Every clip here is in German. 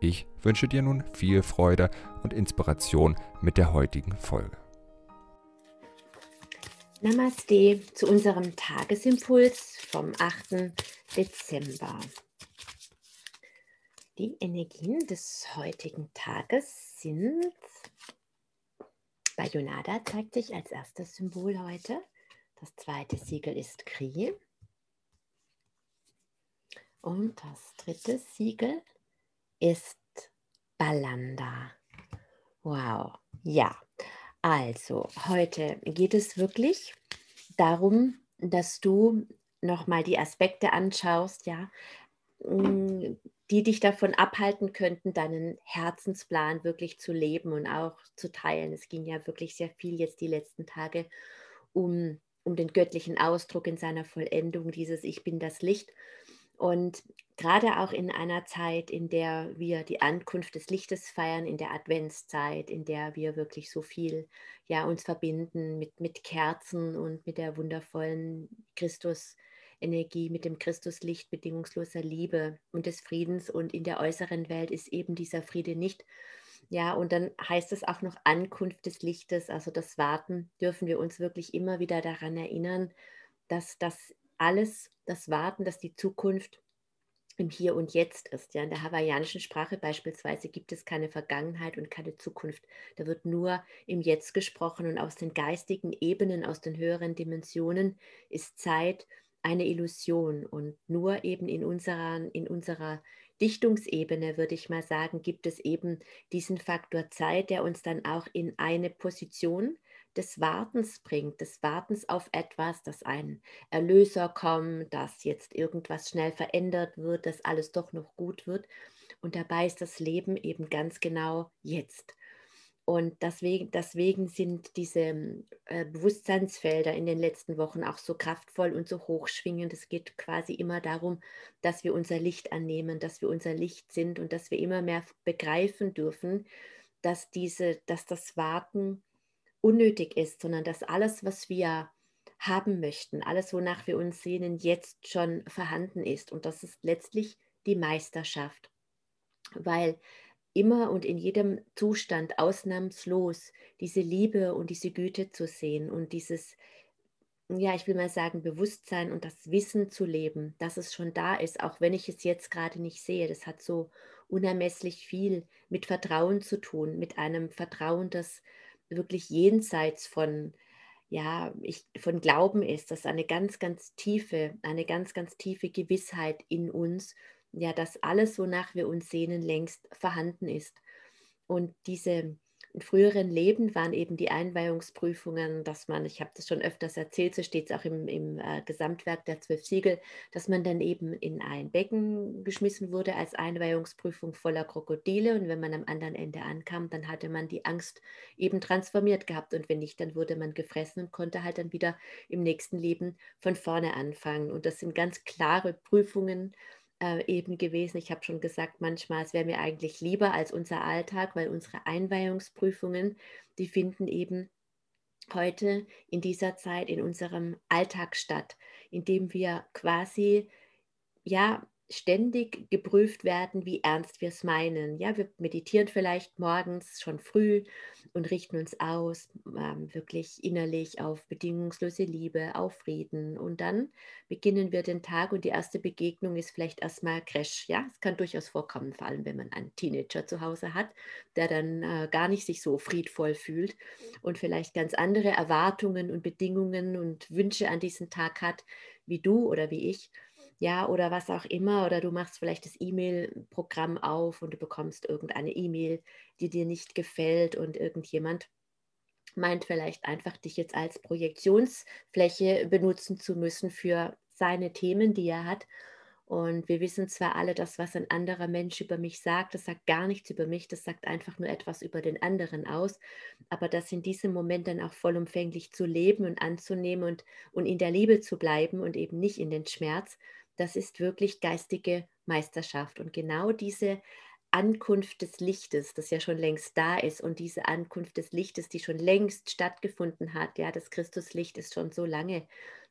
Ich wünsche dir nun viel Freude und Inspiration mit der heutigen Folge. Namaste zu unserem Tagesimpuls vom 8. Dezember. Die Energien des heutigen Tages sind bei Yonada zeigt sich als erstes Symbol heute. Das zweite Siegel ist Kri. Und das dritte Siegel ist Balanda. Wow, ja. Also, heute geht es wirklich darum, dass du nochmal die Aspekte anschaust, ja, mm, die dich davon abhalten könnten, deinen Herzensplan wirklich zu leben und auch zu teilen. Es ging ja wirklich sehr viel jetzt die letzten Tage um, um den göttlichen Ausdruck in seiner Vollendung, dieses Ich bin das Licht. Und gerade auch in einer Zeit, in der wir die Ankunft des Lichtes feiern, in der Adventszeit, in der wir wirklich so viel ja, uns verbinden mit, mit Kerzen und mit der wundervollen Christus-Energie, mit dem Christuslicht bedingungsloser Liebe und des Friedens. Und in der äußeren Welt ist eben dieser Friede nicht. Ja, und dann heißt es auch noch Ankunft des Lichtes, also das Warten, dürfen wir uns wirklich immer wieder daran erinnern, dass das alles das Warten, dass die Zukunft im Hier und Jetzt ist. Ja, in der hawaiianischen Sprache beispielsweise gibt es keine Vergangenheit und keine Zukunft. Da wird nur im Jetzt gesprochen und aus den geistigen Ebenen, aus den höheren Dimensionen ist Zeit eine Illusion und nur eben in unserer, in unserer Dichtungsebene, würde ich mal sagen, gibt es eben diesen Faktor Zeit, der uns dann auch in eine Position des Wartens bringt, des Wartens auf etwas, dass ein Erlöser kommt, dass jetzt irgendwas schnell verändert wird, dass alles doch noch gut wird. Und dabei ist das Leben eben ganz genau jetzt. Und deswegen, deswegen sind diese äh, Bewusstseinsfelder in den letzten Wochen auch so kraftvoll und so hochschwingend. Es geht quasi immer darum, dass wir unser Licht annehmen, dass wir unser Licht sind und dass wir immer mehr begreifen dürfen, dass, diese, dass das Warten unnötig ist, sondern dass alles, was wir haben möchten, alles, wonach wir uns sehnen, jetzt schon vorhanden ist. Und das ist letztlich die Meisterschaft, weil immer und in jedem Zustand ausnahmslos diese Liebe und diese Güte zu sehen und dieses, ja, ich will mal sagen, Bewusstsein und das Wissen zu leben, dass es schon da ist, auch wenn ich es jetzt gerade nicht sehe. Das hat so unermesslich viel mit Vertrauen zu tun, mit einem Vertrauen, das wirklich jenseits von, ja, ich, von Glauben ist, das eine ganz, ganz tiefe, eine ganz, ganz tiefe Gewissheit in uns, ja, dass alles, wonach wir uns sehnen, längst vorhanden ist. Und diese, in früheren Leben waren eben die Einweihungsprüfungen, dass man, ich habe das schon öfters erzählt, so steht es auch im, im äh, Gesamtwerk der zwölf Siegel, dass man dann eben in ein Becken geschmissen wurde als Einweihungsprüfung voller Krokodile und wenn man am anderen Ende ankam, dann hatte man die Angst eben transformiert gehabt und wenn nicht, dann wurde man gefressen und konnte halt dann wieder im nächsten Leben von vorne anfangen. Und das sind ganz klare Prüfungen, äh, eben gewesen. Ich habe schon gesagt, manchmal, es wäre mir eigentlich lieber als unser Alltag, weil unsere Einweihungsprüfungen, die finden eben heute in dieser Zeit in unserem Alltag statt, indem wir quasi ja ständig geprüft werden, wie ernst wir es meinen. Ja, wir meditieren vielleicht morgens schon früh und richten uns aus, ähm, wirklich innerlich auf bedingungslose Liebe, auf Frieden. Und dann beginnen wir den Tag und die erste Begegnung ist vielleicht erstmal Crash. Ja, es kann durchaus vorkommen, vor allem wenn man einen Teenager zu Hause hat, der dann äh, gar nicht sich so friedvoll fühlt und vielleicht ganz andere Erwartungen und Bedingungen und Wünsche an diesen Tag hat, wie du oder wie ich ja, oder was auch immer, oder du machst vielleicht das E-Mail-Programm auf und du bekommst irgendeine E-Mail, die dir nicht gefällt und irgendjemand meint vielleicht einfach, dich jetzt als Projektionsfläche benutzen zu müssen für seine Themen, die er hat. Und wir wissen zwar alle, dass was ein anderer Mensch über mich sagt, das sagt gar nichts über mich, das sagt einfach nur etwas über den anderen aus. Aber das in diesem Moment dann auch vollumfänglich zu leben und anzunehmen und, und in der Liebe zu bleiben und eben nicht in den Schmerz, das ist wirklich geistige Meisterschaft. Und genau diese Ankunft des Lichtes, das ja schon längst da ist und diese Ankunft des Lichtes, die schon längst stattgefunden hat, ja, das Christuslicht ist schon so lange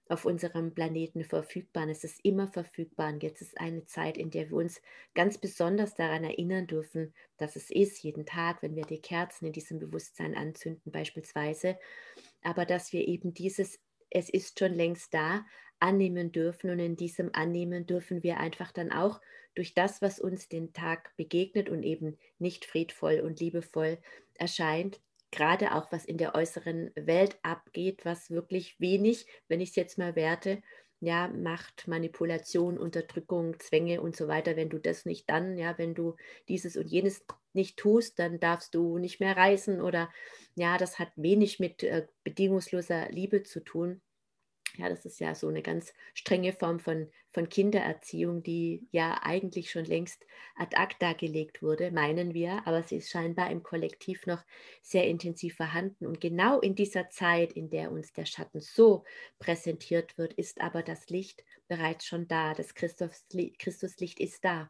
auf unserem Planeten verfügbar. Es ist immer verfügbar. Und jetzt ist eine Zeit, in der wir uns ganz besonders daran erinnern dürfen, dass es ist, jeden Tag, wenn wir die Kerzen in diesem Bewusstsein anzünden beispielsweise. Aber dass wir eben dieses, es ist schon längst da, annehmen dürfen. Und in diesem Annehmen dürfen wir einfach dann auch durch das, was uns den Tag begegnet und eben nicht friedvoll und liebevoll erscheint, gerade auch was in der äußeren Welt abgeht, was wirklich wenig, wenn ich es jetzt mal werte, ja, Macht, Manipulation, Unterdrückung, Zwänge und so weiter. Wenn du das nicht dann, ja, wenn du dieses und jenes nicht tust, dann darfst du nicht mehr reisen oder ja, das hat wenig mit äh, bedingungsloser Liebe zu tun. Ja, das ist ja so eine ganz strenge Form von, von Kindererziehung, die ja eigentlich schon längst ad acta gelegt wurde, meinen wir, aber sie ist scheinbar im Kollektiv noch sehr intensiv vorhanden. Und genau in dieser Zeit, in der uns der Schatten so präsentiert wird, ist aber das Licht bereits schon da. Das Christuslicht ist da.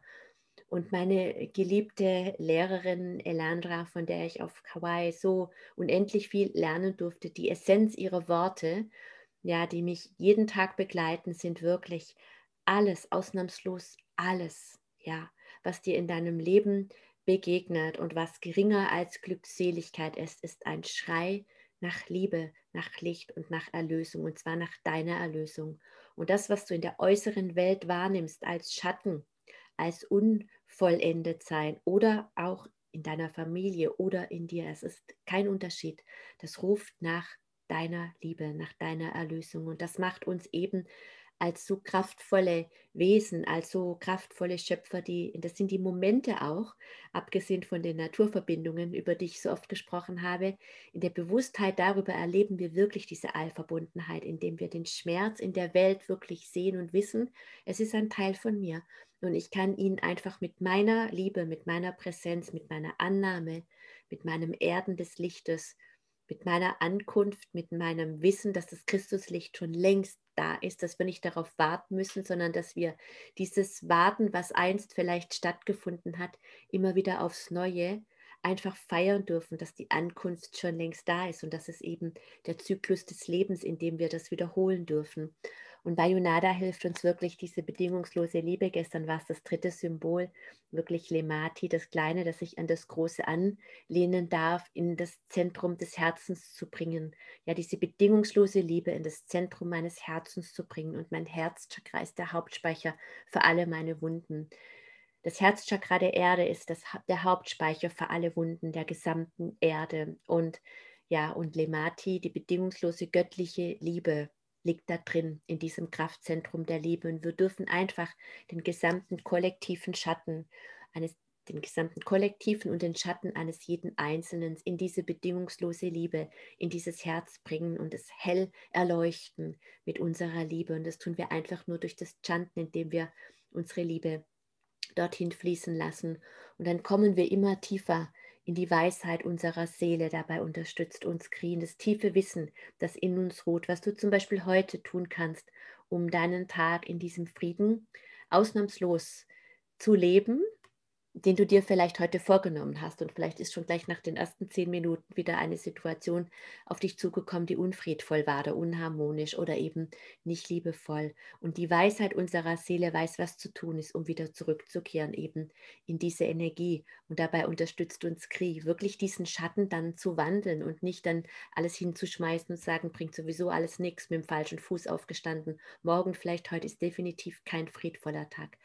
Und meine geliebte Lehrerin Elandra, von der ich auf Kauai so unendlich viel lernen durfte, die Essenz ihrer Worte ja, die mich jeden Tag begleiten, sind wirklich alles, ausnahmslos alles, ja, was dir in deinem Leben begegnet und was geringer als Glückseligkeit ist, ist ein Schrei nach Liebe, nach Licht und nach Erlösung, und zwar nach deiner Erlösung. Und das, was du in der äußeren Welt wahrnimmst als Schatten, als unvollendet sein oder auch in deiner Familie oder in dir, es ist kein Unterschied. Das ruft nach deiner Liebe, nach deiner Erlösung. Und das macht uns eben als so kraftvolle Wesen, als so kraftvolle Schöpfer, die, das sind die Momente auch, abgesehen von den Naturverbindungen, über die ich so oft gesprochen habe, in der Bewusstheit darüber erleben wir wirklich diese Allverbundenheit, indem wir den Schmerz in der Welt wirklich sehen und wissen, es ist ein Teil von mir. Und ich kann ihn einfach mit meiner Liebe, mit meiner Präsenz, mit meiner Annahme, mit meinem Erden des Lichtes mit meiner Ankunft, mit meinem Wissen, dass das Christuslicht schon längst da ist, dass wir nicht darauf warten müssen, sondern dass wir dieses Warten, was einst vielleicht stattgefunden hat, immer wieder aufs Neue einfach feiern dürfen, dass die Ankunft schon längst da ist und dass es eben der Zyklus des Lebens, in dem wir das wiederholen dürfen. Und Bayonada hilft uns wirklich diese bedingungslose Liebe. Gestern war es das dritte Symbol, wirklich Lemati, das Kleine, das sich an das Große anlehnen darf, in das Zentrum des Herzens zu bringen. Ja, diese bedingungslose Liebe in das Zentrum meines Herzens zu bringen. Und mein Herzchakra ist der Hauptspeicher für alle meine Wunden. Das Herzchakra der Erde ist das, der Hauptspeicher für alle Wunden der gesamten Erde. Und ja, und Lemati, die bedingungslose göttliche Liebe, liegt da drin, in diesem Kraftzentrum der Liebe. Und wir dürfen einfach den gesamten kollektiven Schatten eines den gesamten Kollektiven und den Schatten eines jeden Einzelnen in diese bedingungslose Liebe, in dieses Herz bringen und es hell erleuchten mit unserer Liebe. Und das tun wir einfach nur durch das Chanten, indem wir unsere Liebe dorthin fließen lassen. Und dann kommen wir immer tiefer in die Weisheit unserer Seele. Dabei unterstützt uns Krien das tiefe Wissen, das in uns ruht, was du zum Beispiel heute tun kannst, um deinen Tag in diesem Frieden ausnahmslos zu leben den du dir vielleicht heute vorgenommen hast. Und vielleicht ist schon gleich nach den ersten zehn Minuten wieder eine Situation auf dich zugekommen, die unfriedvoll war oder unharmonisch oder eben nicht liebevoll. Und die Weisheit unserer Seele weiß, was zu tun ist, um wieder zurückzukehren eben in diese Energie. Und dabei unterstützt uns Kri, wirklich diesen Schatten dann zu wandeln und nicht dann alles hinzuschmeißen und sagen, bringt sowieso alles nichts, mit dem falschen Fuß aufgestanden. Morgen vielleicht, heute ist definitiv kein friedvoller Tag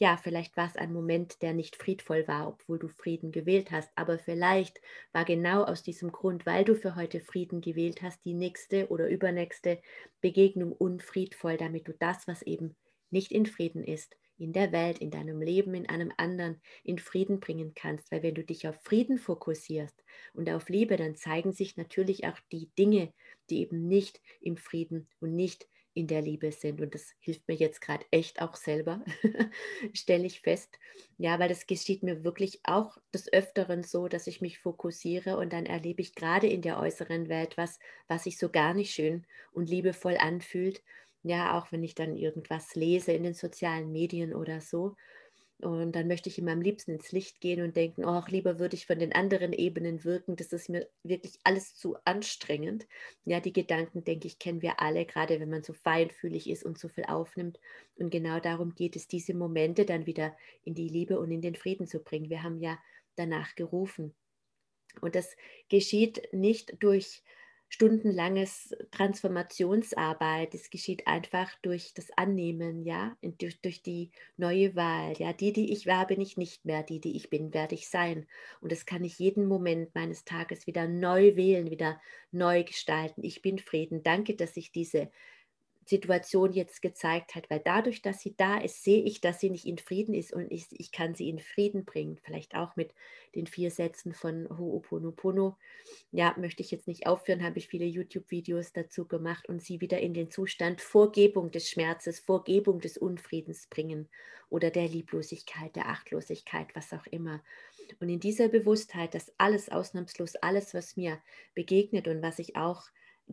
ja, vielleicht war es ein Moment, der nicht friedvoll war, obwohl du Frieden gewählt hast, aber vielleicht war genau aus diesem Grund, weil du für heute Frieden gewählt hast, die nächste oder übernächste Begegnung unfriedvoll, damit du das, was eben nicht in Frieden ist, in der Welt, in deinem Leben, in einem anderen, in Frieden bringen kannst. Weil wenn du dich auf Frieden fokussierst und auf Liebe, dann zeigen sich natürlich auch die Dinge, die eben nicht im Frieden und nicht in der Liebe sind. Und das hilft mir jetzt gerade echt auch selber, stelle ich fest. Ja, weil das geschieht mir wirklich auch des Öfteren so, dass ich mich fokussiere und dann erlebe ich gerade in der äußeren Welt was, was sich so gar nicht schön und liebevoll anfühlt. Ja, auch wenn ich dann irgendwas lese in den sozialen Medien oder so. Und dann möchte ich immer am liebsten ins Licht gehen und denken, oh, lieber würde ich von den anderen Ebenen wirken. Das ist mir wirklich alles zu anstrengend. Ja, die Gedanken, denke ich, kennen wir alle, gerade wenn man so feinfühlig ist und so viel aufnimmt. Und genau darum geht es, diese Momente dann wieder in die Liebe und in den Frieden zu bringen. Wir haben ja danach gerufen. Und das geschieht nicht durch stundenlanges Transformationsarbeit. Es geschieht einfach durch das Annehmen, ja, durch, durch die neue Wahl. Ja, die, die ich war, bin ich nicht mehr. Die, die ich bin, werde ich sein. Und das kann ich jeden Moment meines Tages wieder neu wählen, wieder neu gestalten. Ich bin Frieden. Danke, dass ich diese Situation jetzt gezeigt hat, weil dadurch, dass sie da ist, sehe ich, dass sie nicht in Frieden ist und ich, ich kann sie in Frieden bringen. Vielleicht auch mit den vier Sätzen von Ho'oponopono. Ja, möchte ich jetzt nicht aufführen, habe ich viele YouTube-Videos dazu gemacht und sie wieder in den Zustand Vorgebung des Schmerzes, Vorgebung des Unfriedens bringen oder der Lieblosigkeit, der Achtlosigkeit, was auch immer. Und in dieser Bewusstheit, dass alles ausnahmslos, alles, was mir begegnet und was ich auch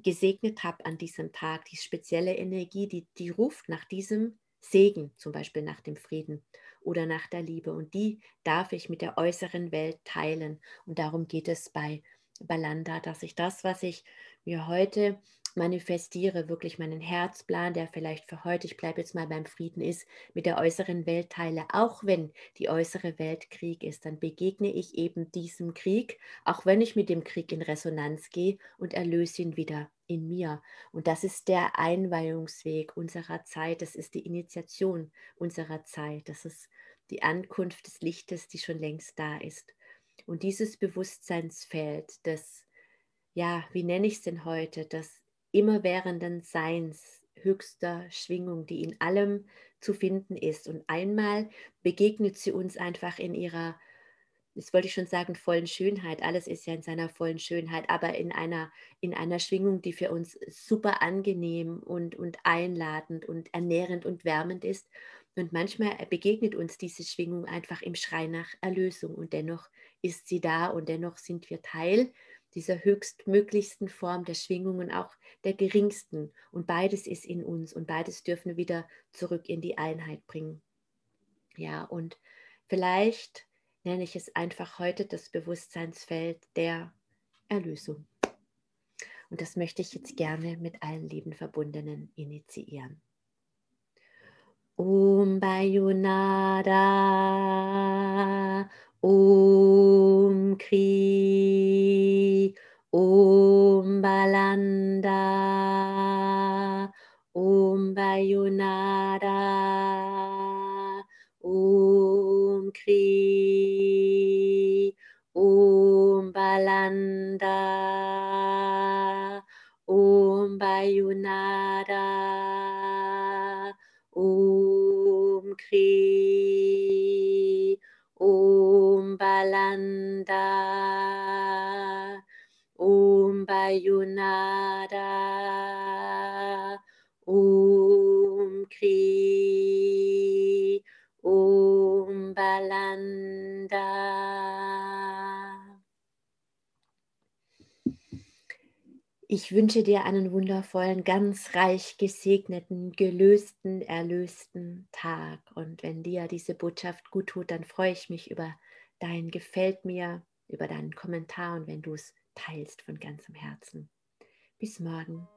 gesegnet habe an diesem Tag, die spezielle Energie, die, die ruft nach diesem Segen, zum Beispiel nach dem Frieden oder nach der Liebe. Und die darf ich mit der äußeren Welt teilen. Und darum geht es bei Balanda, dass ich das, was ich mir heute manifestiere, wirklich meinen Herzplan, der vielleicht für heute, ich bleibe jetzt mal beim Frieden ist, mit der äußeren Welt teile, auch wenn die äußere Welt Krieg ist, dann begegne ich eben diesem Krieg, auch wenn ich mit dem Krieg in Resonanz gehe und erlöse ihn wieder in mir. Und das ist der Einweihungsweg unserer Zeit, das ist die Initiation unserer Zeit, das ist die Ankunft des Lichtes, die schon längst da ist. Und dieses Bewusstseinsfeld, das, ja, wie nenne ich es denn heute, das immerwährenden Seins, höchster Schwingung, die in allem zu finden ist. Und einmal begegnet sie uns einfach in ihrer, das wollte ich schon sagen, vollen Schönheit. Alles ist ja in seiner vollen Schönheit, aber in einer, in einer Schwingung, die für uns super angenehm und, und einladend und ernährend und wärmend ist. Und manchmal begegnet uns diese Schwingung einfach im Schrei nach Erlösung und dennoch ist sie da und dennoch sind wir Teil dieser höchstmöglichsten Form der Schwingung und auch der geringsten. Und beides ist in uns und beides dürfen wir wieder zurück in die Einheit bringen. Ja, und vielleicht nenne ich es einfach heute das Bewusstseinsfeld der Erlösung. Und das möchte ich jetzt gerne mit allen lieben Verbundenen initiieren. Om Bayunada, Om Kri, Om Balanda, Om Bayunada, Om Kri, Om Balanda, Om Bayunada, Om Kri, Om Balanda. Bayunada, Om Kri, Om Balanda. Ich wünsche dir einen wundervollen, ganz reich gesegneten, gelösten, erlösten Tag. Und wenn dir diese Botschaft gut tut, dann freue ich mich über dein Gefällt mir, über deinen Kommentar und wenn du es teilst von ganzem Herzen. Bis morgen.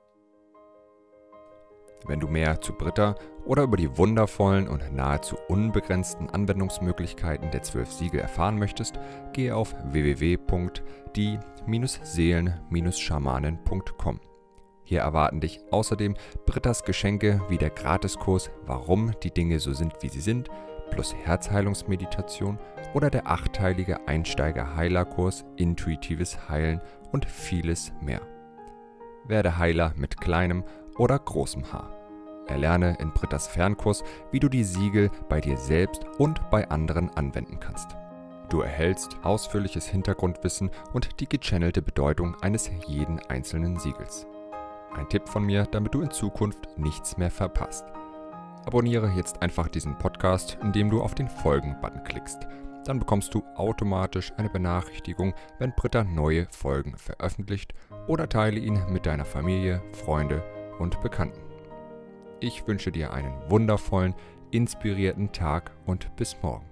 Wenn du mehr zu Britta oder über die wundervollen und nahezu unbegrenzten Anwendungsmöglichkeiten der zwölf Siegel erfahren möchtest, gehe auf www.die-seelen-schamanen.com. Hier erwarten dich außerdem Brittas Geschenke wie der Gratiskurs Warum die Dinge so sind, wie sie sind, plus Herzheilungsmeditation oder der achteilige Einsteiger-Heilerkurs Intuitives Heilen und vieles mehr. Werde Heiler mit kleinem oder großem Haar. Erlerne in Brittas Fernkurs, wie du die Siegel bei dir selbst und bei anderen anwenden kannst. Du erhältst ausführliches Hintergrundwissen und die gechannelte Bedeutung eines jeden einzelnen Siegels. Ein Tipp von mir, damit du in Zukunft nichts mehr verpasst. Abonniere jetzt einfach diesen Podcast, indem du auf den Folgen-Button klickst. Dann bekommst du automatisch eine Benachrichtigung, wenn Britta neue Folgen veröffentlicht oder teile ihn mit deiner Familie, Freunde und Bekannten. Ich wünsche dir einen wundervollen, inspirierten Tag und bis morgen.